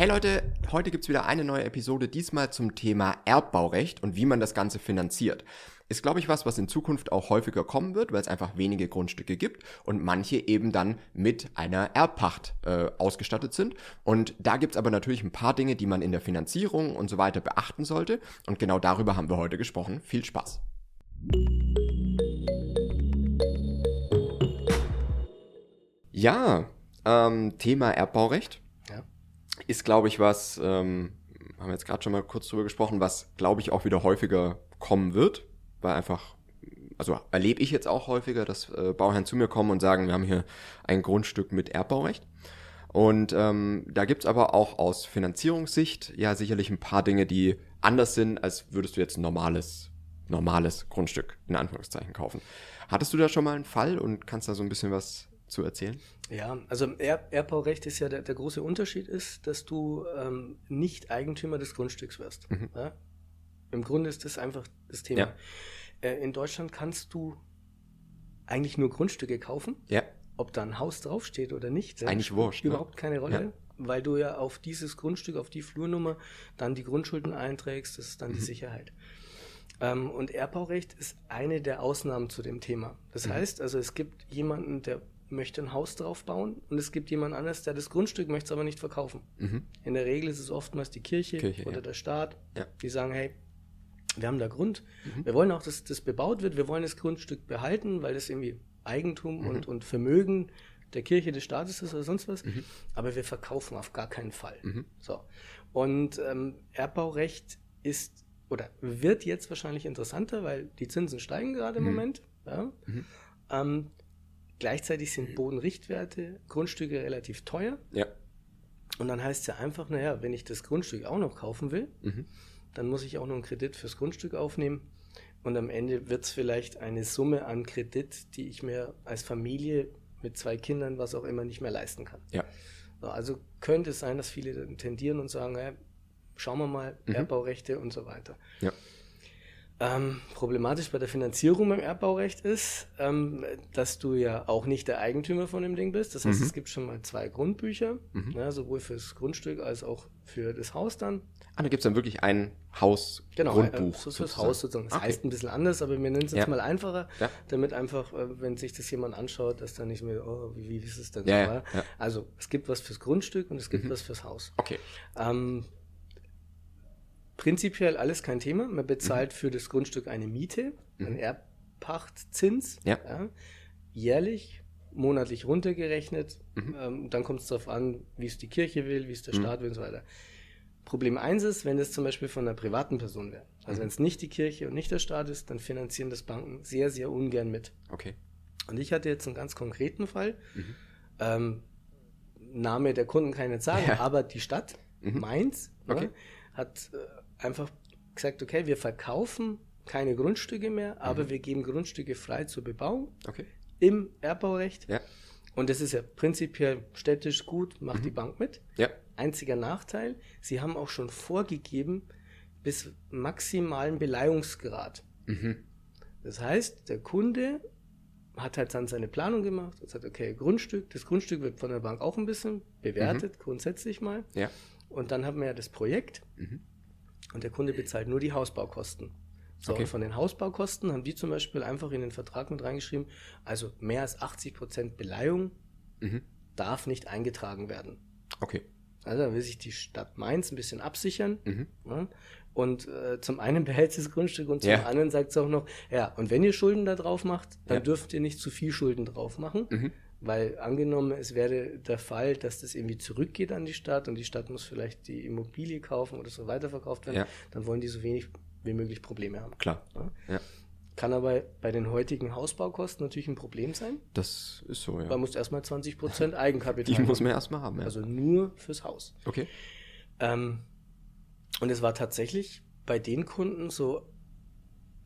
Hey Leute, heute gibt's wieder eine neue Episode, diesmal zum Thema Erbbaurecht und wie man das Ganze finanziert. Ist, glaube ich, was, was in Zukunft auch häufiger kommen wird, weil es einfach wenige Grundstücke gibt und manche eben dann mit einer Erbpacht äh, ausgestattet sind. Und da gibt's aber natürlich ein paar Dinge, die man in der Finanzierung und so weiter beachten sollte. Und genau darüber haben wir heute gesprochen. Viel Spaß! Ja, ähm, Thema Erbbaurecht. Ist, glaube ich, was, ähm, haben wir jetzt gerade schon mal kurz drüber gesprochen, was, glaube ich, auch wieder häufiger kommen wird, weil einfach, also erlebe ich jetzt auch häufiger, dass äh, Bauherren zu mir kommen und sagen, wir haben hier ein Grundstück mit Erbbaurecht. Und ähm, da gibt's aber auch aus Finanzierungssicht ja sicherlich ein paar Dinge, die anders sind, als würdest du jetzt ein normales, normales Grundstück in Anführungszeichen kaufen. Hattest du da schon mal einen Fall und kannst da so ein bisschen was zu erzählen? Ja, also im er Erbbaurecht ist ja der, der große Unterschied ist, dass du ähm, nicht Eigentümer des Grundstücks wirst. Ja? Im Grunde ist das einfach das Thema. Ja. Äh, in Deutschland kannst du eigentlich nur Grundstücke kaufen, Ja. ob da ein Haus draufsteht oder nicht. eigentlich wurscht, ne? Überhaupt keine Rolle, weil du ja auf dieses Grundstück, auf die Flurnummer dann die Grundschulden einträgst, das ist dann Mhm. die Sicherheit. Ähm, und Erbbaurecht ist eine der Ausnahmen zu dem Thema. Das Mhm. heißt, also es gibt jemanden, der möchte ein Haus drauf bauen und es gibt jemand anderes, der das Grundstück möchte es aber nicht verkaufen. Mhm. In der Regel ist es oftmals die Kirche, Kirche, oder ja. der Staat, Ja. die sagen, hey, wir haben da Grund, Mhm. wir wollen auch, dass das bebaut wird, wir wollen das Grundstück behalten, weil das irgendwie Mhm. Eigentum und, und Vermögen der Kirche, des Staates ist oder sonst was, Mhm. aber wir verkaufen auf gar keinen Fall. So. Und ähm, Erbbaurecht ist oder wird jetzt wahrscheinlich interessanter, weil die Zinsen steigen gerade im Moment. Ja. Ähm, gleichzeitig sind Bodenrichtwerte, Grundstücke relativ teuer. Ja. Und dann heißt es ja einfach, naja, wenn ich das Grundstück auch noch kaufen will, Mhm. dann muss ich auch noch einen Kredit fürs Grundstück aufnehmen. Und am Ende wird es vielleicht eine Summe an Kredit, die ich mir als Familie mit zwei Kindern, was auch immer, nicht mehr leisten kann. Ja. So, also könnte es sein, dass viele dann tendieren und sagen, ja, schauen wir mal, Erbbaurechte und so weiter. Ja. Ähm, problematisch bei der Finanzierung beim Erbbaurecht ist, ähm, dass du ja auch nicht der Eigentümer von dem Ding bist. Das heißt, es gibt schon mal zwei Grundbücher, ja, sowohl fürs Grundstück als auch für das Haus dann. Ah, da gibt's dann wirklich ein Haus Genau, Grundbuch. äh, so fürs. Haus sozusagen. Das Okay. heißt ein bisschen anders, aber wir nennen es jetzt Ja. mal einfacher, Ja. damit einfach, äh, wenn sich das jemand anschaut, dass dann nicht mehr, oh, wie, wie ist es denn? So. Also es gibt was fürs Grundstück und es gibt was fürs Haus. Okay. Ähm, prinzipiell alles kein Thema. Man bezahlt für das Grundstück eine Miete, einen Erbpachtzins, Ja. jährlich, monatlich runtergerechnet. Ähm, dann kommt es darauf an, wie es die Kirche will, wie es der Staat will und so weiter. Problem eins ist, wenn es zum Beispiel von einer privaten Person wäre. Also wenn es nicht die Kirche und nicht der Staat ist, dann finanzieren das Banken sehr, sehr ungern mit. Okay. Und ich hatte jetzt einen ganz konkreten Fall. Ähm, Name der Kunden kann ich nicht sagen, Ja. aber die Stadt, Mainz, Okay. ne, hat äh, einfach gesagt, okay, wir verkaufen keine Grundstücke mehr, aber wir geben Grundstücke frei zur Bebauung Okay. im Erbbaurecht. Ja. Und das ist ja prinzipiell städtisch gut, macht die Bank mit. Ja. Einziger Nachteil, sie haben auch schon vorgegeben, bis maximalen Beleihungsgrad. Das heißt, der Kunde hat halt dann seine Planung gemacht und sagt, okay, Grundstück, das Grundstück wird von der Bank auch ein bisschen bewertet, grundsätzlich mal. Ja. Und dann haben wir ja das Projekt und der Kunde bezahlt nur die Hausbaukosten. So, Okay. und von den Hausbaukosten haben die zum Beispiel einfach in den Vertrag mit reingeschrieben, also mehr als 80 Prozent Beleihung darf nicht eingetragen werden. Okay. Also da will sich die Stadt Mainz ein bisschen absichern. Mhm. Ja? Und äh, zum einen behält sie das Grundstück und zum Ja. anderen sagt es auch noch, ja, und wenn ihr Schulden da drauf macht, dann Ja. dürft ihr nicht zu viel Schulden drauf machen. Mhm. Weil angenommen, es wäre der Fall, dass das irgendwie zurückgeht an die Stadt und die Stadt muss vielleicht die Immobilie kaufen oder so weiterverkauft werden, Ja. dann wollen die so wenig wie möglich Probleme haben. Klar. Ja? Ja. Kann aber bei den heutigen Hausbaukosten natürlich ein Problem sein. Das ist so, Man ja. muss erstmal 20% Eigenkapital Die muss man erstmal haben, ja. Also nur fürs Haus. okay. Ähm, und es war tatsächlich bei den Kunden so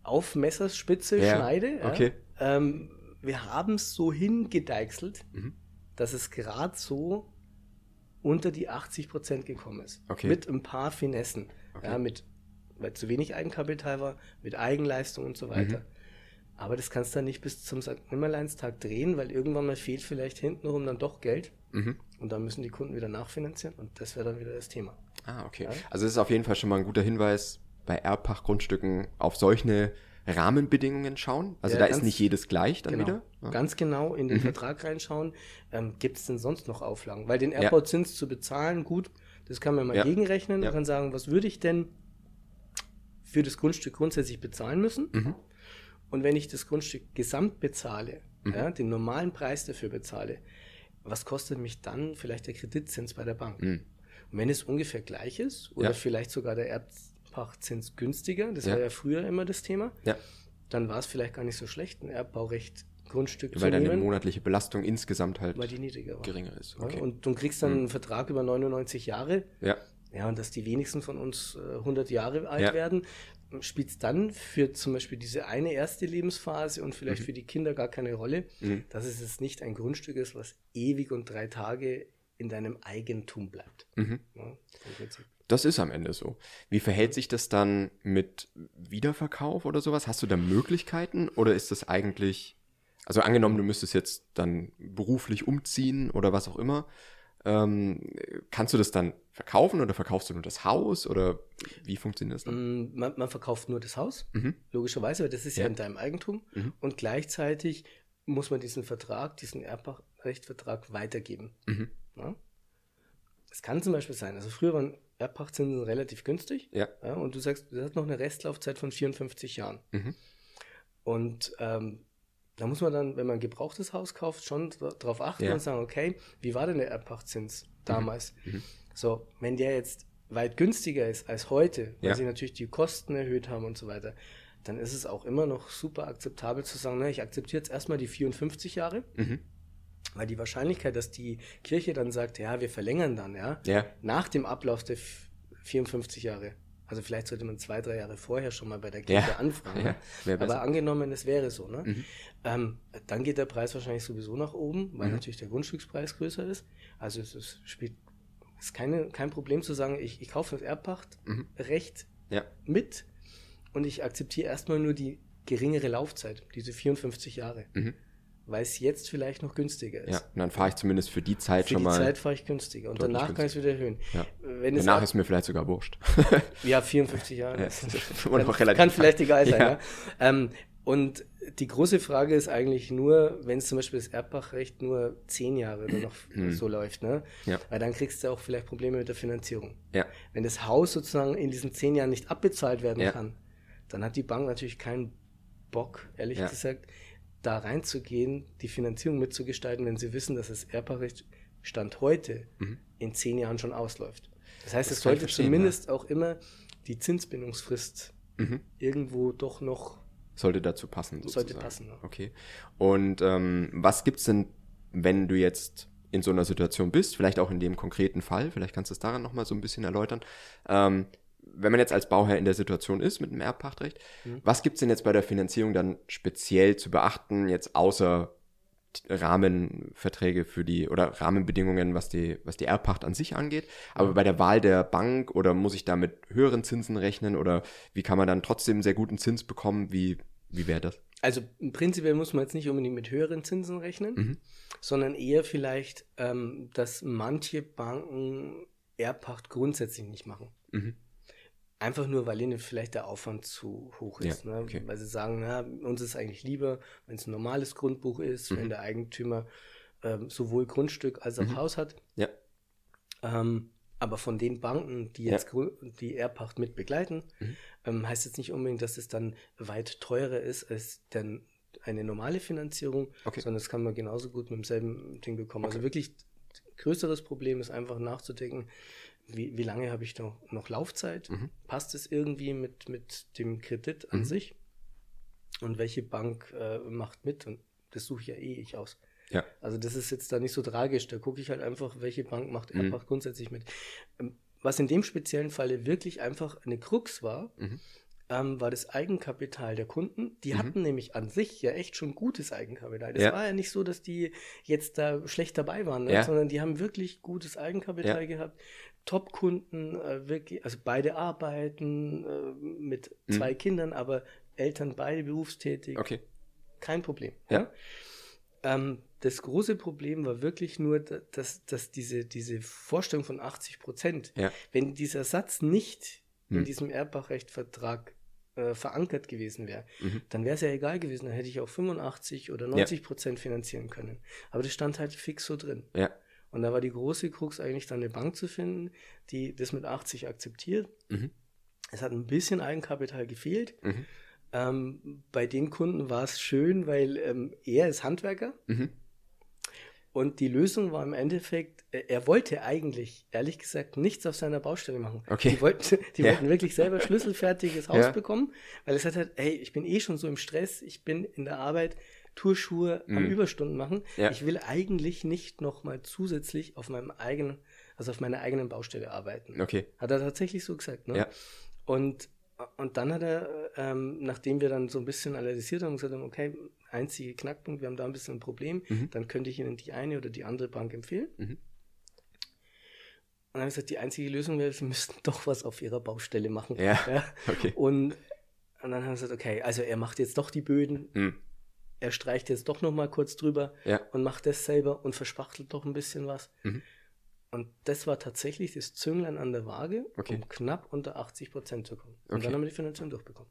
auf Messerspitze Schneide. Okay. Ähm, wir haben es so hingedeichselt, Mhm. dass es gerade so unter die 80 Prozent gekommen ist. Okay. Mit ein paar Finessen. Okay. Ja, mit, weil zu wenig Eigenkapital war, mit Eigenleistung und so weiter. Mhm. Aber das kannst du dann nicht bis zum St. Nimmerleinstag drehen, weil irgendwann mal fehlt vielleicht hintenrum dann doch Geld. Mhm. Und dann müssen die Kunden wieder nachfinanzieren und das wäre dann wieder das Thema. Ah, okay. Ja? Also es ist auf jeden Fall schon mal ein guter Hinweis, bei Erbpachtgrundstücken auf solche Rahmenbedingungen schauen. Also ja, da ist nicht jedes gleich dann genau, wieder. Ja. Ganz genau in den mhm. Vertrag reinschauen. Ähm, Gibt es denn sonst noch Auflagen? Weil den Erbbauzins ja. zu bezahlen, gut, das kann man mal gegenrechnen und kann sagen, was würde ich denn für das Grundstück grundsätzlich bezahlen müssen? Mhm. Und wenn ich das Grundstück gesamt bezahle, mhm. den normalen Preis dafür bezahle, was kostet mich dann vielleicht der Kreditzins bei der Bank? Mhm. Und wenn es ungefähr gleich ist oder vielleicht sogar der Erb Erbpachtzins günstiger, das ja. war ja früher immer das Thema, ja. dann war es vielleicht gar nicht so schlecht, ein Erbbaurecht Grundstück Weil zu nehmen. Weil deine monatliche Belastung insgesamt halt weil die niedriger war. geringer ist. Okay. Ja, und du kriegst dann mhm. einen Vertrag über 99 Jahre. Ja. Ja, und dass die wenigsten von uns äh, 100 Jahre alt ja. werden, spielt es dann für zum Beispiel diese eine erste Lebensphase und vielleicht mhm. für die Kinder gar keine Rolle, mhm. dass es jetzt nicht ein Grundstück ist, was ewig und drei Tage in deinem Eigentum bleibt. Mhm. Ja, das ist am Ende so. Wie verhält sich das dann mit Wiederverkauf oder sowas? Hast du da Möglichkeiten oder ist das eigentlich, also angenommen, du müsstest jetzt dann beruflich umziehen oder was auch immer, ähm, kannst du das dann verkaufen oder verkaufst du nur das Haus oder wie funktioniert das dann? Mm, man, man verkauft nur das Haus, mhm. logischerweise, weil das ist ja, ja in deinem Eigentum mhm. und gleichzeitig muss man diesen Vertrag, diesen Erbrechtvertrag weitergeben. Mhm. Ja? Es kann zum Beispiel sein, also früher waren Erbpachtzinsen relativ günstig. Ja. ja. Und du sagst, du hast noch eine Restlaufzeit von 54 Jahren. Mhm. Und ähm, da muss man dann, wenn man ein gebrauchtes Haus kauft, schon darauf achten ja. und sagen, okay, wie war denn der Erbpachtzins damals? Mhm. Mhm. So, wenn der jetzt weit günstiger ist als heute, weil ja. sie natürlich die Kosten erhöht haben und so weiter, dann ist es auch immer noch super akzeptabel zu sagen, na, ich akzeptiere jetzt erstmal die 54 Jahre. Mhm. Weil die Wahrscheinlichkeit, dass die Kirche dann sagt, ja, wir verlängern dann, ja, ja. nach dem Ablauf der 54 Jahre. Also vielleicht sollte man zwei, drei Jahre vorher schon mal bei der Kirche ja. anfragen. Ja, Aber angenommen, es wäre so, ne? Mhm. Ähm, dann geht der Preis wahrscheinlich sowieso nach oben, weil mhm. natürlich der Grundstückspreis größer ist. Also es ist, spielt ist keine, kein Problem zu sagen, ich, ich kaufe das Erbpachtrecht mhm. mit und ich akzeptiere erstmal nur die geringere Laufzeit, diese 54 Jahre. Mhm weil es jetzt vielleicht noch günstiger ist. Ja, und dann fahre ich zumindest für die Zeit für schon mal. Für die Zeit fahre ich günstiger und danach günstiger. kann ich es wieder erhöhen. Ja. Wenn danach ist mir vielleicht sogar wurscht. ja, 54 Jahre. Ja, das kann, kann vielleicht egal sein. Ja. ja. Ähm, und die große Frage ist eigentlich nur, wenn es zum Beispiel das Erbbachrecht nur zehn Jahre oder noch hm. so läuft, ne? Ja. Weil dann kriegst du auch vielleicht Probleme mit der Finanzierung. Ja. Wenn das Haus sozusagen in diesen zehn Jahren nicht abbezahlt werden ja. kann, dann hat die Bank natürlich keinen Bock, ehrlich gesagt, da reinzugehen, die Finanzierung mitzugestalten, wenn sie wissen, dass das Erbpaarrecht Stand heute mhm. in zehn Jahren schon ausläuft. Das heißt, das es sollte zumindest ja. auch immer die Zinsbindungsfrist mhm. irgendwo doch noch. Sollte dazu passen. Sozusagen. Sollte passen. Ja. Okay. Und ähm, was gibt's denn, wenn du jetzt in so einer Situation bist, vielleicht auch in dem konkreten Fall, vielleicht kannst du es daran nochmal so ein bisschen erläutern. Ähm, wenn man jetzt als Bauherr in der Situation ist mit einem Erbpachtrecht, mhm. was gibt's denn jetzt bei der Finanzierung dann speziell zu beachten, jetzt außer Rahmenverträge für die oder Rahmenbedingungen, was die, was die Erbpacht an sich angeht. Aber bei der Wahl der Bank oder muss ich da mit höheren Zinsen rechnen oder wie kann man dann trotzdem sehr guten Zins bekommen? Wie, wie wäre das? Also prinzipiell muss man jetzt nicht unbedingt mit höheren Zinsen rechnen, mhm. sondern eher vielleicht, ähm, dass manche Banken Erbpacht grundsätzlich nicht machen. Mhm. Einfach nur, weil ihnen vielleicht der Aufwand zu hoch ist. Ja, ne? okay. Weil sie sagen, na, uns ist eigentlich lieber, wenn es ein normales Grundbuch ist, mhm. wenn der Eigentümer ähm, sowohl Grundstück als auch mhm. Haus hat. Ja. Ähm, aber von den Banken, die jetzt ja. die Erbpacht mit begleiten, mhm. ähm, heißt jetzt nicht unbedingt, dass es dann weit teurer ist als dann eine normale Finanzierung, okay. sondern das kann man genauso gut mit demselben Ding bekommen. Also okay. Also wirklich größeres Problem ist einfach nachzudenken, wie, wie lange habe ich noch, noch Laufzeit? Mhm. Passt es irgendwie mit, mit dem Kredit an mhm. sich? Und welche Bank äh, macht mit? Und das suche ja eh ich aus. Ja. Also das ist jetzt da nicht so tragisch. Da gucke ich halt einfach, welche Bank macht mhm. einfach grundsätzlich mit. Ähm, was in dem speziellen Falle wirklich einfach eine Krux war, mhm. ähm, war das Eigenkapital der Kunden. Die mhm. hatten nämlich an sich ja echt schon gutes Eigenkapital. Das ja. war ja nicht so, dass die jetzt da schlecht dabei waren, ne? ja. sondern die haben wirklich gutes Eigenkapital gehabt. Top-Kunden, äh, wirklich, also beide arbeiten äh, mit mhm. zwei Kindern, aber Eltern beide berufstätig. Okay. Kein Problem. Ja. ja? Ähm, das große Problem war wirklich nur, dass, dass diese, diese Vorstellung von 80 Prozent, Ja. wenn dieser Satz nicht in Hm. diesem Erbachrechtvertrag äh, verankert gewesen wäre, Mhm. dann wäre es ja egal gewesen. Dann hätte ich auch 85 oder 90 Prozent finanzieren können. Aber das stand halt fix so drin. Ja. Und da war die große Krux eigentlich dann eine Bank zu finden, die das mit 80 akzeptiert. Mhm. Es hat ein bisschen Eigenkapital gefehlt. Mhm. Ähm, bei den Kunden war es schön, weil ähm, er ist Handwerker Mhm. und die Lösung war im Endeffekt, äh, er wollte eigentlich, ehrlich gesagt, nichts auf seiner Baustelle machen. Okay. Die wollten, die Ja. wollten wirklich selber schlüsselfertiges Haus Ja. bekommen, weil es hat halt, hey, ich bin eh schon so im Stress, ich bin in der Arbeit, Tourschuhe am Mhm. Überstunden machen. Ja. Ich will eigentlich nicht nochmal zusätzlich auf meinem eigenen, also auf meiner eigenen Baustelle arbeiten. Okay. Hat er tatsächlich so gesagt, ne? Ja. Und, und dann hat er, ähm, nachdem wir dann so ein bisschen analysiert haben, gesagt haben, okay, einzige Knackpunkt, wir haben da ein bisschen ein Problem, Mhm. dann könnte ich Ihnen die eine oder die andere Bank empfehlen. Mhm. Und dann habe ich gesagt, die einzige Lösung wäre, Sie müssten doch was auf Ihrer Baustelle machen. Ja. Okay. Und, und dann haben wir gesagt, okay, also er macht jetzt doch die Böden, Mhm. Er streicht jetzt doch noch mal kurz drüber Ja. und macht das selber und verspachtelt doch ein bisschen was. Mhm. Und das war tatsächlich das Zünglein an der Waage, Okay. um knapp unter 80 Prozent zu kommen. Und Okay. dann haben wir die Finanzierung durchbekommen.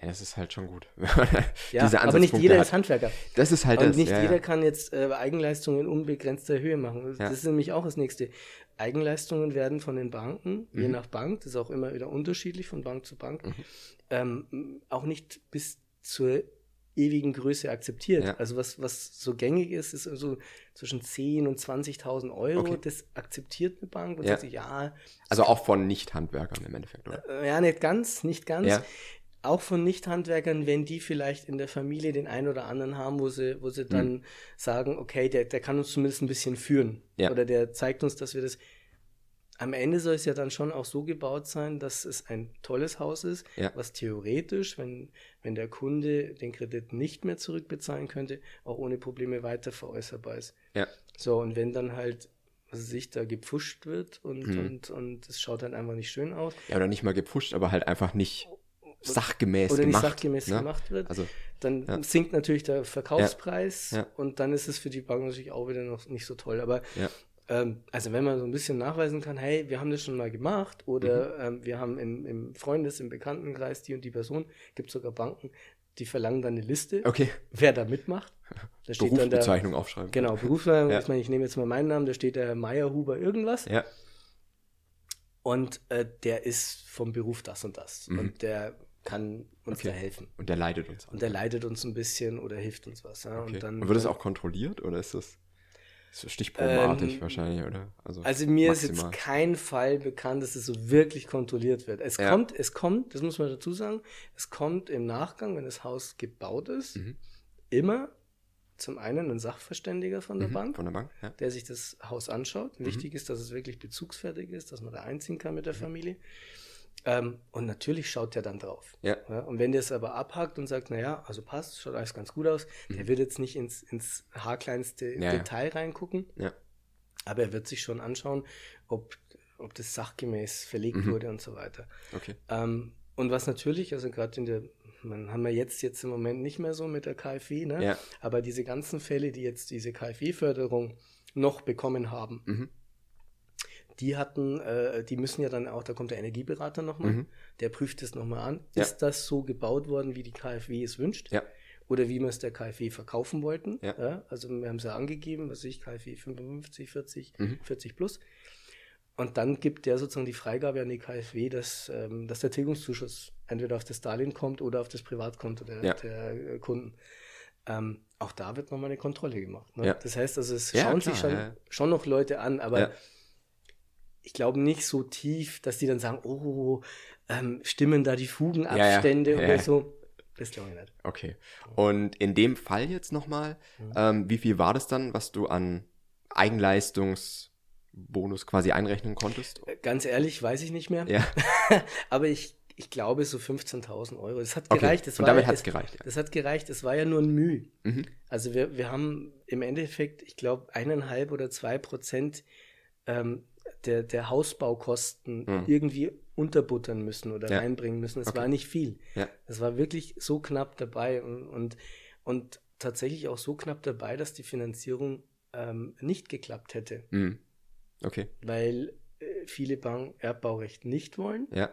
Ja, das ist halt schon gut. Ja, Diese aber nicht jeder hat. ist Handwerker. Das ist halt Und das. nicht ja, jeder ja. kann jetzt äh, Eigenleistungen in unbegrenzter Höhe machen. Das Ja. ist nämlich auch das nächste. Eigenleistungen werden von den Banken, je Mhm. nach Bank, das ist auch immer wieder unterschiedlich von Bank zu Bank, Mhm. ähm, auch nicht bis zur ewigen Größe akzeptiert. Ja. Also was, was so gängig ist, ist so zwischen 10.000 und 20.000 Euro. Okay. Das akzeptiert eine Bank und Ja. sagt sich, ja, Also auch von Nicht-Handwerkern im Endeffekt, oder? äh, ja, nicht ganz, nicht ganz. Ja. Auch von Nicht-Handwerkern, wenn die vielleicht in der Familie den einen oder anderen haben, wo sie, wo sie dann sagen, okay, der, der kann uns zumindest ein bisschen führen. Oder der zeigt uns, dass wir das. Am Ende soll es ja dann schon auch so gebaut sein, dass es ein tolles Haus ist, Ja. was theoretisch, wenn, wenn der Kunde den Kredit nicht mehr zurückbezahlen könnte, auch ohne Probleme weiter veräußerbar ist. Ja. So, und wenn dann halt was weiß ich da gepfuscht wird und, Mhm. und, und es schaut dann einfach nicht schön aus, Ja, oder nicht mal gepusht, aber halt einfach nicht sachgemäß oder gemacht. nicht sachgemäß ne? gemacht wird, Also, dann ja. sinkt natürlich der Verkaufspreis Ja. Ja. und dann ist es für die Bank natürlich auch wieder noch nicht so toll. Aber. Ähm, also wenn man so ein bisschen nachweisen kann, hey, wir haben das schon mal gemacht oder Mhm. ähm, wir haben im, im Freundes-, im Bekanntenkreis die und die Person, gibt sogar Banken, die verlangen dann eine Liste, Okay. wer da mitmacht. Da steht dann der, Berufsbezeichnung aufschreiben. genau, Berufsbezeichnung, Ja. ich meine, ich nehme jetzt mal meinen Namen, da steht der Meyerhuber irgendwas Ja. und äh, der ist vom Beruf das und das Mhm. und der kann uns Okay. da helfen. Und der leidet uns an. Und der leitet uns ein bisschen oder hilft uns was. Ja? okay. Und dann, Und wird das auch kontrolliert oder ist das, ist das stichprobenartig Ähm, wahrscheinlich, oder? Also, Also mir ist maximal. jetzt kein Fall bekannt, dass es so wirklich kontrolliert wird. Es Ja. kommt, es kommt, das muss man dazu sagen, es kommt im Nachgang, wenn das Haus gebaut ist, Mhm. immer zum einen ein Sachverständiger von der Mhm, Bank, Von der Bank, ja. der sich das Haus anschaut. Wichtig ist, dass es wirklich bezugsfertig ist, dass man da einziehen kann mit der Familie. Ähm, und natürlich schaut der dann drauf. Ja. und wenn der es aber abhakt und sagt, naja, also passt, schaut alles ganz gut aus, der wird jetzt nicht ins, ins haarkleinste Mhm. Ja, ja. Detail reingucken, Ja. aber er wird sich schon anschauen, ob, ob das sachgemäß verlegt Mhm. wurde und so weiter. Okay. Ähm, und was natürlich, also gerade in der, man haben wir jetzt, jetzt im Moment nicht mehr so mit der KfW, ne? Ja. aber diese ganzen Fälle, die jetzt diese KfW-Förderung noch bekommen haben, Mhm. Die hatten, äh, die müssen ja dann auch, da kommt der Energieberater nochmal, Mhm. der prüft es nochmal an. Ja. Ist das so gebaut worden, wie die KfW es wünscht? Ja. Oder wie wir es der KfW verkaufen wollten? Ja. also wir haben es ja angegeben, was ich, KfW 55, 40, Mhm. 40 plus. Und dann gibt der sozusagen die Freigabe an die KfW, dass, ähm, dass der Tilgungszuschuss entweder auf das Darlehen kommt oder auf das Privatkonto der, Ja. der äh, Kunden. Ähm, auch da wird nochmal eine Kontrolle gemacht. Ne? Ja. Das heißt also, es Ja, schauen klar, sich schon, ja. schon noch Leute an, aber Ja. Ich glaube nicht so tief, dass die dann sagen, oh, ähm, stimmen da die ja. Fugenabstände Ja, oder ja. so. Das glaube ich nicht. Okay. Und in dem Fall jetzt nochmal, Mhm. ähm, wie viel war das dann, was du an Eigenleistungsbonus quasi einrechnen konntest? Äh, Ganz ehrlich, weiß ich nicht mehr. Ja. Aber ich, ich glaube so 15.000 Euro. Das hat Okay. gereicht. Das Und damit ja- hat's es- gereicht, ja. Das hat gereicht. Es war ja nur ein Mühe. Mhm. Also wir, wir haben im Endeffekt, ich glaube, eineinhalb oder zwei Prozent ähm, der, der Hausbaukosten Mhm. irgendwie unterbuttern müssen oder Ja. reinbringen müssen. Es Okay. war nicht viel. Ja. Es war wirklich so knapp dabei und, und, und tatsächlich auch so knapp dabei, dass die Finanzierung ähm, nicht geklappt hätte. Mhm. Okay. Weil äh, viele Banken Erbbaurecht nicht wollen Ja.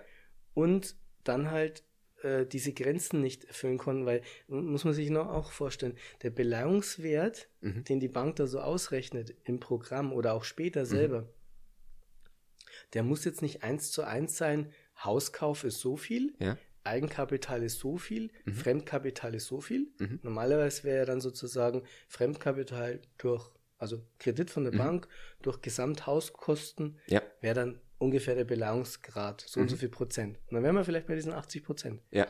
und dann halt äh, diese Grenzen nicht erfüllen konnten, weil muss man sich noch auch vorstellen, der Beleihungswert, Mhm. den die Bank da so ausrechnet im Programm oder auch später selber, der muss jetzt nicht eins zu eins sein, Hauskauf ist so viel, Ja. Eigenkapital ist so viel, Fremdkapital ist so viel. Mhm. Normalerweise wäre ja dann sozusagen Fremdkapital durch, also Kredit von der Mhm. Bank, durch Gesamthauskosten, Ja. wäre dann ungefähr der Beleihungsgrad, so und so viel Prozent. Und dann wären wir vielleicht bei diesen 80 Prozent. Ja.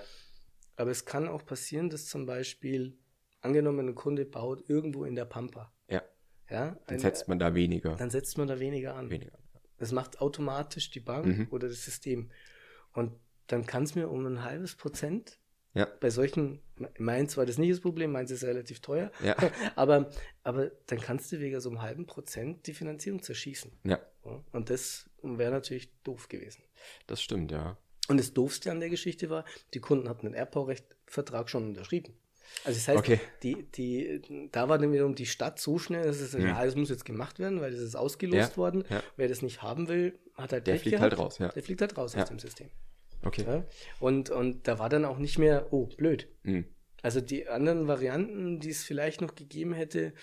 Aber es kann auch passieren, dass zum Beispiel, angenommen, ein Kunde baut irgendwo in der Pampa. Ja. Ja, Dann setzt man da weniger. dann setzt man da weniger an. weniger. Das macht automatisch die Bank Mhm. oder das System. Und dann kann es mir um ein halbes Prozent Ja. bei solchen, meins war das nicht das Problem, meins ist relativ teuer, Ja. aber, aber dann kannst du wegen so einem halben Prozent die Finanzierung zerschießen. Ja. Und das wäre natürlich doof gewesen. Das stimmt, ja. Und das Doofste an der Geschichte war, die Kunden hatten den Erbbaurechtvertrag schon unterschrieben. Also das heißt, Okay. die, die, da war dann wiederum die Stadt so schnell, dass es Mhm. ja, das muss jetzt gemacht werden, weil das ist ausgelost Ja, worden. ja. Wer das nicht haben will, hat halt Der Pech fliegt gehabt. halt raus, ja. Der fliegt halt raus Ja. aus dem System. Okay. Ja? Und, und da war dann auch nicht mehr, oh, blöd. Mhm. Also die anderen Varianten, die es vielleicht noch gegeben hätte,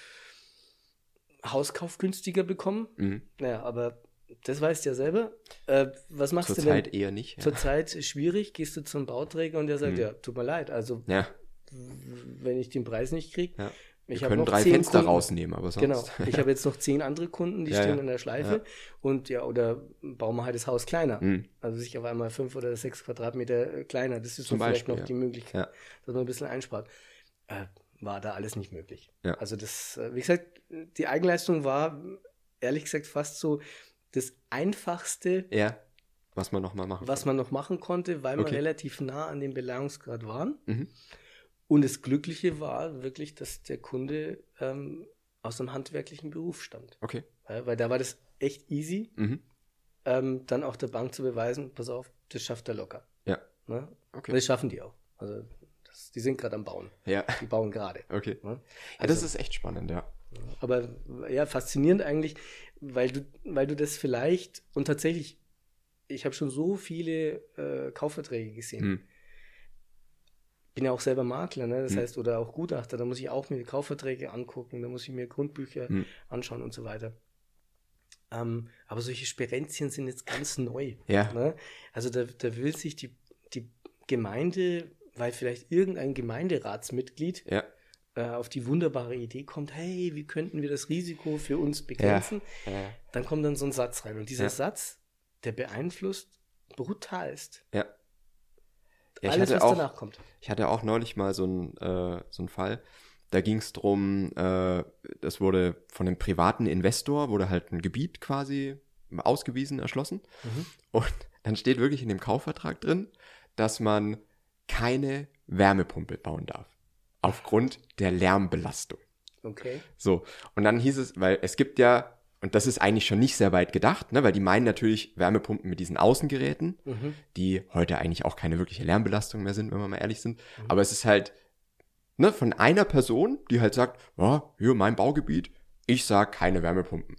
Hauskauf günstiger bekommen. Mhm. Naja, aber das weißt du ja selber. Äh, was machst du denn? Zurzeit eher nicht. Ja. Zurzeit schwierig, gehst du zum Bauträger und der sagt, Mhm. ja, tut mir leid, also ja. Wenn ich den Preis nicht kriege, ja. Wir ich können noch drei Fenster Kunden. rausnehmen, aber sonst. Genau, ich habe jetzt noch zehn andere Kunden, die Ja, stehen ja. in der Schleife Ja. und ja, oder bauen wir halt das Haus kleiner. Mhm. Also sich auf einmal fünf oder sechs Quadratmeter äh, kleiner. Das ist Zum so vielleicht Beispiel, noch die Möglichkeit, dass man ein bisschen einspart. Äh, war da alles nicht möglich. Also das, äh, wie gesagt, die Eigenleistung war ehrlich gesagt fast so das einfachste. Was man nochmal machen was man noch machen konnte, weil wir Okay. relativ nah an dem Beleihungsgrad waren. Mhm. Und das Glückliche war wirklich, dass der Kunde ähm, aus einem handwerklichen Beruf stammt. Okay. Ja, weil da war das echt easy, Mhm. ähm, dann auch der Bank zu beweisen, pass auf, das schafft er locker. Ja. Ne? Okay. Und das schaffen die auch. Also das, die sind gerade am Bauen. Ja. Die bauen gerade. Okay. Ne? Ja, das ist echt spannend, ja. Aber ja, faszinierend eigentlich, weil du, weil du das vielleicht und tatsächlich, ich habe schon so viele äh, Kaufverträge gesehen. Mhm. Bin ja auch selber Makler, ne? das Hm. heißt, oder auch Gutachter, da muss ich auch mir die Kaufverträge angucken, da muss ich mir Grundbücher Hm. anschauen und so weiter. Ähm, aber solche Sperenzien sind jetzt ganz neu. Ja. Ne? Also da, da will sich die, die Gemeinde, weil vielleicht irgendein Gemeinderatsmitglied Ja. äh, auf die wunderbare Idee kommt, hey, wie könnten wir das Risiko für uns begrenzen? Ja. Dann kommt dann so ein Satz rein. Und dieser Ja. Satz, der beeinflusst brutalst Ja. Ja, ich alles, hatte was auch, danach kommt. Ich hatte auch neulich mal so einen äh, so einen Fall. Da ging es drum, äh, das wurde von einem privaten Investor, wurde halt ein Gebiet quasi ausgewiesen, erschlossen. Mhm. Und dann steht wirklich in dem Kaufvertrag drin, dass man keine Wärmepumpe bauen darf. Aufgrund der Lärmbelastung. Okay. So, und dann hieß es, weil es gibt ja, und das ist eigentlich schon nicht sehr weit gedacht, ne, weil die meinen natürlich Wärmepumpen mit diesen Außengeräten, Mhm. die heute eigentlich auch keine wirkliche Lärmbelastung mehr sind, wenn wir mal ehrlich sind. Aber es ist halt ne, von einer Person, die halt sagt, ja, hier mein Baugebiet, ich sag keine Wärmepumpen.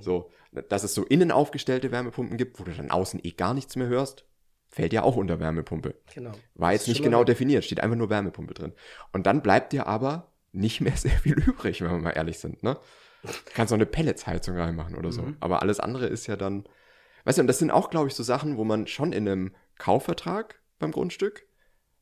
So, dass es so innen aufgestellte Wärmepumpen gibt, wo du dann außen eh gar nichts mehr hörst, fällt ja auch unter Wärmepumpe. Genau. War jetzt nicht genau definiert, steht einfach nur Wärmepumpe drin. Und dann bleibt dir aber nicht mehr sehr viel übrig, wenn wir mal ehrlich sind, ne? Kannst auch eine Pelletsheizung reinmachen oder so. Mhm. Aber alles andere ist ja dann, weißt du, und das sind auch, glaube ich, so Sachen, wo man schon in einem Kaufvertrag beim Grundstück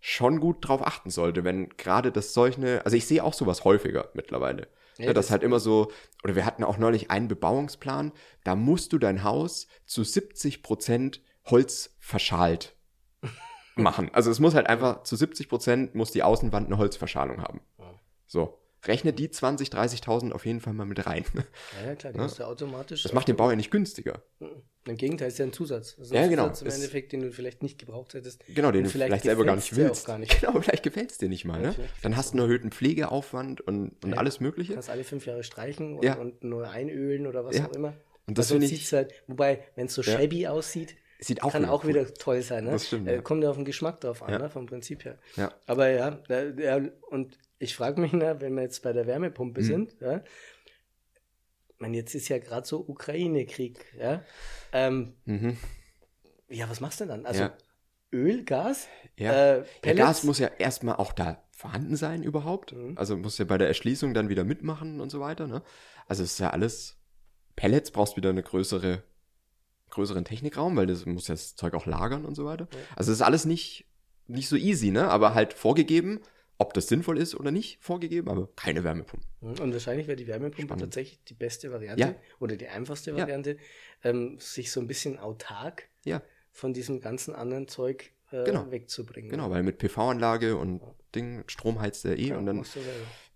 schon gut drauf achten sollte, wenn gerade das solche, also ich sehe auch sowas häufiger mittlerweile. Ja, Ja, das das- halt immer so, oder wir hatten auch neulich einen Bebauungsplan, da musst du dein Haus zu 70 Prozent Holz verschalt machen. Also es muss halt einfach zu 70 Prozent muss die Außenwand eine Holzverschalung haben. Ja. So. Rechne die 20, 30.000 auf jeden Fall mal mit rein. Ja, ja, klar, die Ne? musst du automatisch. Das macht den Bau ja nicht günstiger. Im Gegenteil, ist ja ein Zusatz. Das ist Ja, ein genau. Zusatz im Endeffekt, den du vielleicht nicht gebraucht hättest. Genau, den du vielleicht vielleicht selber gar nicht willst. gar nicht. Genau, vielleicht gefällt es dir nicht mal, Ja, ne? Dann hast du einen erhöhten Pflegeaufwand und, und Ja. alles Du Mögliche. kannst alle fünf Jahre streichen und, Ja. und neu einölen oder was Ja. auch immer. Und das Also finde ich, halt, wobei, wenn es so Ja. shabby aussieht, Sieht auch kann wieder auch cool. wieder toll sein. Ne? Das stimmt, Äh. Kommt ja auf den Geschmack drauf an, Ja. ne? vom Prinzip her. Ja. Aber ja, ja und ich frage mich, ne, wenn wir jetzt bei der Wärmepumpe Mhm. sind, ja, meine, jetzt ist ja gerade so Ukraine-Krieg, ja. Ähm, Mhm. ja, was machst du denn dann? Also Ja. Öl, Gas, Ja. äh, Ja? Gas muss ja erstmal auch da vorhanden sein überhaupt. Mhm. Also muss ja bei der Erschließung dann wieder mitmachen und so weiter. Ne? Also es ist ja alles. Pellets brauchst wieder eine größere, größeren Technikraum, weil das muss ja das Zeug auch lagern und so weiter. Ja. Also es ist alles nicht, nicht so easy, ne? Aber halt vorgegeben, ob das sinnvoll ist oder nicht, vorgegeben, aber keine Wärmepumpe. Mhm. Und wahrscheinlich wäre die Wärmepumpe Spannend. tatsächlich die beste Variante Ja. oder die einfachste Ja. Variante, ähm, sich so ein bisschen autark Ja, von diesem ganzen anderen Zeug äh, Genau. wegzubringen. genau, weil mit PV-Anlage und Ja. Ding, Strom heizt der eh Ja, und dann.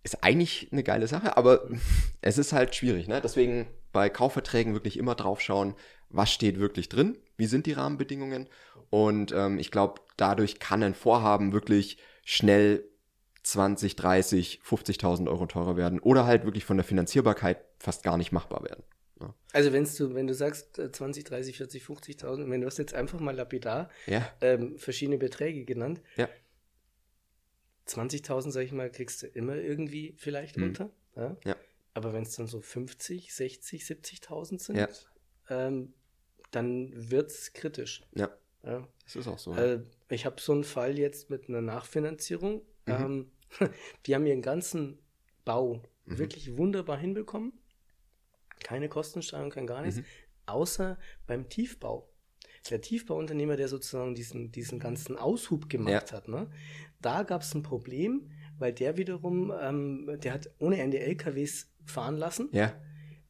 Ist eigentlich eine geile Sache, aber es ist halt schwierig, ne? Deswegen bei Kaufverträgen wirklich immer drauf schauen, was steht wirklich drin, wie sind die Rahmenbedingungen und ähm, ich glaube, dadurch kann ein Vorhaben wirklich schnell 20, 30, 50.000 Euro teurer werden oder halt wirklich von der Finanzierbarkeit fast gar nicht machbar werden. Also wenn's du, wenn du sagst äh, 20, 30, 40, 50.000, wenn du hast jetzt einfach mal lapidar Ja, ähm, verschiedene Beträge genannt, Ja. 20.000, sag ich mal, kriegst du immer irgendwie vielleicht Mhm. runter. Ja? Ja. Aber wenn es dann so 50, 60, 70.000 sind, Ja. ähm, dann wird's kritisch. ja, Ja? das ist auch so. Äh, ich habe so einen Fall jetzt mit einer Nachfinanzierung. Mhm. Ähm, die haben ihren ganzen Bau Mhm. wirklich wunderbar hinbekommen. Keine Kostensteigerung, kein gar nichts. Mhm. Außer beim Tiefbau. Der Tiefbauunternehmer, der sozusagen diesen, diesen ganzen Aushub gemacht hat, ne? da gab es ein Problem, weil der wiederum, ähm, der hat ohne Ende LKWs fahren lassen ja,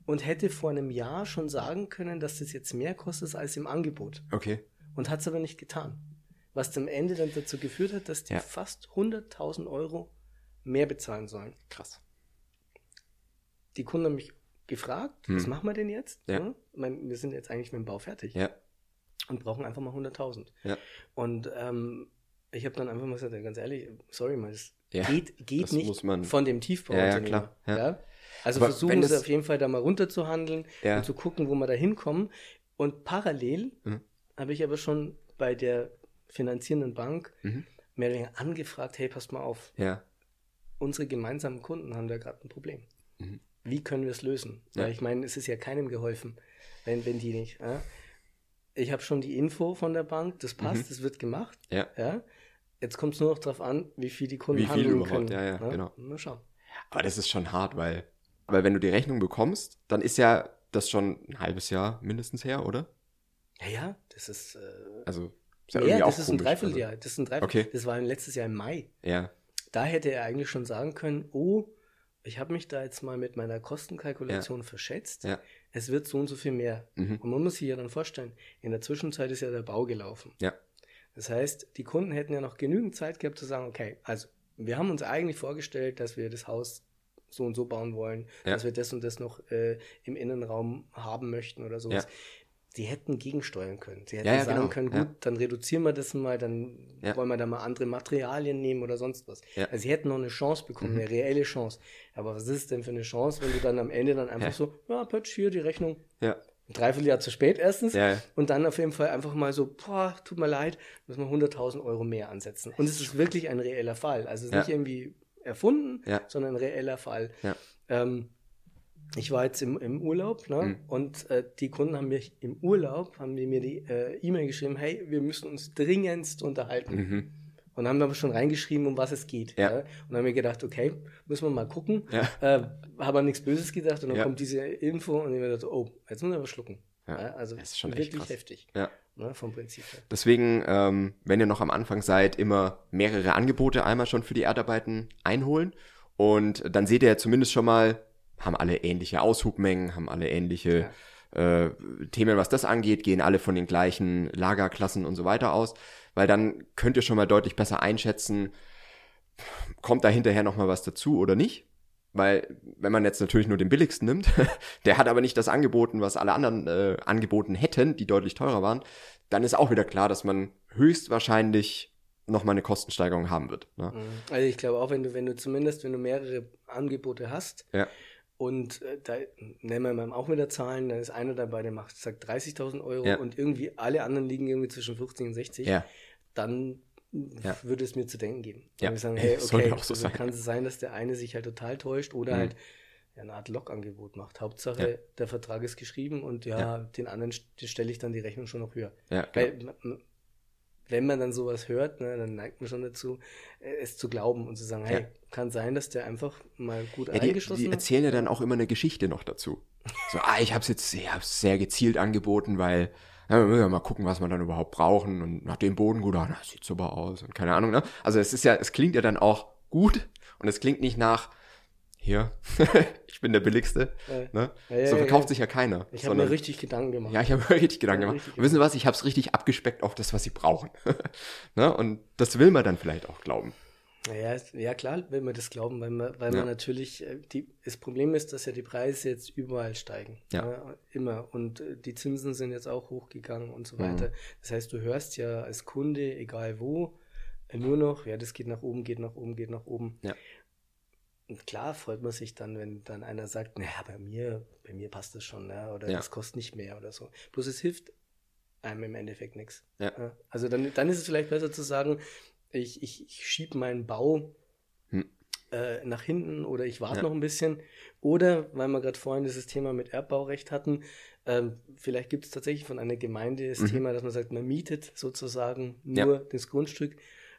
und hätte vor einem Jahr schon sagen können, dass das jetzt mehr kostet als im Angebot okay. und hat es aber nicht getan. Was am Ende dann dazu geführt hat, dass die Ja. fast 100.000 Euro mehr bezahlen sollen. Krass. Die Kunden haben mich gefragt, Hm. was machen wir denn jetzt? Ja. Ja, ich meine, wir sind jetzt eigentlich mit dem Bau fertig Ja, und brauchen einfach mal 100.000. Ja. Und ähm, ich habe dann einfach mal gesagt, ganz ehrlich, sorry mal, das Ja, geht, geht das nicht man- von dem Tiefbauunternehmer. Ja, ja, klar, ja. Also Aber versuchen sie das- auf jeden Fall da mal runterzuhandeln Ja. und zu gucken, wo wir da hinkommen. Und parallel Mhm. habe ich aber schon bei der finanzierenden Bank Mhm. mehr oder weniger angefragt, hey, passt mal auf, unsere gemeinsamen Kunden haben da gerade ein Problem. Mhm. Wie können wir es lösen? Weil ich meine, es ist ja keinem geholfen, wenn, wenn die nicht. Ja? Ich habe schon die Info von der Bank, das passt, Mhm. das wird gemacht. ja. Ja? Jetzt kommt es nur noch darauf an, wie viel die Kunden Wie viel handeln überhaupt, können. ja, ja, genau. Mal schauen. Aber das ist schon hart, weil, weil wenn du die Rechnung bekommst, dann ist ja das schon ein halbes Jahr mindestens her, oder? Ja, ja, das ist. Äh, Also, ist ja ja, das ist ein komisch, Dreivierteljahr. Das ist ein Dreiviertel. Okay. Das war letztes Jahr im Mai. Also, ja, Da hätte er eigentlich schon sagen können, oh, ich habe mich da jetzt mal mit meiner Kostenkalkulation verschätzt. ja, Es wird so und so viel mehr. mhm. Und man muss sich ja dann vorstellen, in der Zwischenzeit ist ja der Bau gelaufen. ja, Das heißt, die Kunden hätten ja noch genügend Zeit gehabt zu sagen, okay, also wir haben uns eigentlich vorgestellt, dass wir das Haus so und so bauen wollen, Ja. dass wir das und das noch äh, im Innenraum haben möchten oder sowas. Ja. Die hätten gegensteuern können. Sie hätten Ja, ja, sagen genau. können, gut, Ja. dann reduzieren wir das mal, dann wollen wir da mal andere Materialien nehmen oder sonst was. Also sie hätten noch eine Chance bekommen, Mhm. eine reelle Chance. Aber was ist es denn für eine Chance, wenn du dann am Ende dann einfach so, ja, Pötsch, hier die Rechnung, ja, ein Dreivierteljahr zu spät erstens. ja. Und dann auf jeden Fall einfach mal so, boah, tut mir leid, müssen wir 100.000 Euro mehr ansetzen. Und es ist wirklich ein reeller Fall. Also es ist Ja. nicht irgendwie erfunden, sondern ein reeller Fall. Ähm, ich war jetzt im, im Urlaub ne? Mhm. und äh, die Kunden haben mich im Urlaub, haben die mir die äh, E-Mail geschrieben, hey, wir müssen uns dringendst unterhalten. Mhm. Und haben aber schon reingeschrieben, um was es geht. Ja. Ja. Und haben mir gedacht, okay, müssen wir mal gucken. Ja. Äh, habe an nichts Böses gedacht und dann Ja. kommt diese Info und ich mir dachte, oh, jetzt muss ich aber schlucken. Ja. Also Das ist schon wirklich heftig. ja. Ne, vom Prinzip her. Deswegen, ähm, wenn ihr noch am Anfang seid, immer mehrere Angebote einmal schon für die Erdarbeiten einholen. Und dann seht ihr ja zumindest schon mal, haben alle ähnliche Aushubmengen, haben alle ähnliche äh, Themen, was das angeht, gehen alle von den gleichen Lagerklassen und so weiter aus. Weil dann könnt ihr schon mal deutlich besser einschätzen, kommt da hinterher noch mal was dazu oder nicht. Weil, wenn man jetzt natürlich nur den billigsten nimmt, der hat aber nicht das angeboten, was alle anderen äh, angeboten hätten, die deutlich teurer waren, dann ist auch wieder klar, dass man höchstwahrscheinlich nochmal eine Kostensteigerung haben wird. Ne? Also ich glaube auch, wenn du, wenn du zumindest, wenn du mehrere Angebote hast, Ja. Und äh, da nennen wir mal auch wieder Zahlen, da ist einer dabei, der macht, sagt 30.000 Euro Ja. und irgendwie alle anderen liegen irgendwie zwischen 50 und 60. Ja. Dann Ja. würde es mir zu denken geben. Ja. Ich sagen, Ey, hey, okay, so also sein. kann es sein, dass der eine sich halt total täuscht oder Mhm. halt eine Art Logangebot macht. Hauptsache, Ja. der Vertrag ist geschrieben und ja, Ja. den anderen st- stelle ich dann die Rechnung schon noch höher. Ja, genau. Weil, wenn man dann sowas hört, ne, dann neigt man schon dazu, äh, es zu glauben und zu sagen, hey. Kann sein, dass der einfach mal gut Ja, die, eingeschossen die hat. erzählen ja dann auch immer eine Geschichte noch dazu. So, ah, ich habe es jetzt sehr, sehr gezielt angeboten, weil ja, wir müssen ja mal gucken, was wir dann überhaupt brauchen und nach dem Boden gut, ah, das sieht super aus und keine Ahnung. Ne? Also es ist ja, es klingt ja dann auch gut und es klingt nicht nach hier, ich bin der billigste. Äh, Ne? Ja, ja, so ja, verkauft ja. sich ja keiner. Ich habe mir richtig Gedanken gemacht. ja, ich habe mir richtig Gedanken Ja, gemacht. richtig Und wissen Sie was, ich habe es richtig abgespeckt auf das, was Sie brauchen. ne? Und das will man dann vielleicht auch glauben. Ja, ist- ja klar, will man das glauben, weil man, weil Ja. man natürlich, äh, die, das Problem ist, dass ja die Preise jetzt überall steigen. Ja. Ne, immer. Und äh, die Zinsen sind jetzt auch hochgegangen und so Mhm. weiter. Das heißt, du hörst ja als Kunde, egal wo, äh, nur noch, ja, das geht nach oben, geht nach oben, geht nach oben. Ja. Und klar freut man sich dann, wenn dann einer sagt, naja, bei mir, bei mir passt das schon, ne? oder Ja. das kostet nicht mehr oder so. Bloß es hilft einem im Endeffekt nichts. Ja. Ja, Also dann, dann ist es vielleicht besser zu sagen, ich, ich, ich schiebe meinen Bau Hm. äh, nach hinten oder ich warte Ja. noch ein bisschen. Oder, weil wir gerade vorhin dieses Thema mit Erbbaurecht hatten, ähm, vielleicht gibt es tatsächlich von einer Gemeinde das Mhm. Thema, dass man sagt, man mietet sozusagen Ja. nur das Grundstück,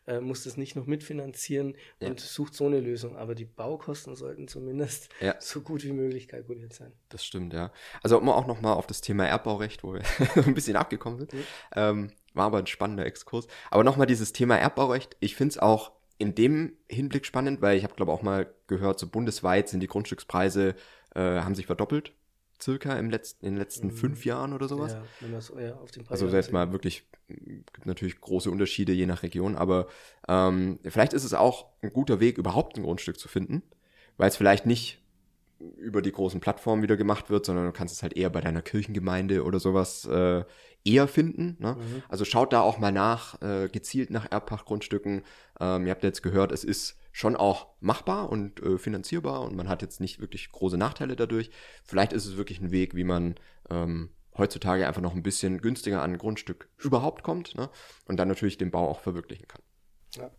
äh, muss das nicht noch mitfinanzieren Ja. und sucht so eine Lösung. Aber die Baukosten sollten zumindest Ja. so gut wie möglich kalkuliert sein. Das stimmt, ja. Also um auch nochmal auf das Thema Erbbaurecht, wo wir ein bisschen abgekommen sind, ähm, war aber ein spannender Exkurs. Aber nochmal dieses Thema Erbbaurecht, ich finde es auch in dem Hinblick spannend, weil ich habe, glaube auch mal gehört, so bundesweit sind die Grundstückspreise, äh, haben sich verdoppelt, circa im letzten, in den letzten Mhm. fünf Jahren oder sowas. Ja, wenn so, ja, auf den Also selbst mal wirklich, m, gibt natürlich große Unterschiede je nach Region, aber ähm, vielleicht ist es auch ein guter Weg, überhaupt ein Grundstück zu finden, weil es vielleicht nicht über die großen Plattformen wieder gemacht wird, sondern du kannst es halt eher bei deiner Kirchengemeinde oder sowas äh, eher finden. Ne? Mhm. Also schaut da auch mal nach, äh, gezielt nach Erbpachtgrundstücken. Ähm, ihr habt jetzt gehört, es ist schon auch machbar und äh, finanzierbar und man hat jetzt nicht wirklich große Nachteile dadurch. Vielleicht ist es wirklich ein Weg, wie man ähm, heutzutage einfach noch ein bisschen günstiger an ein Grundstück überhaupt kommt ne? und dann natürlich den Bau auch verwirklichen kann. Ja.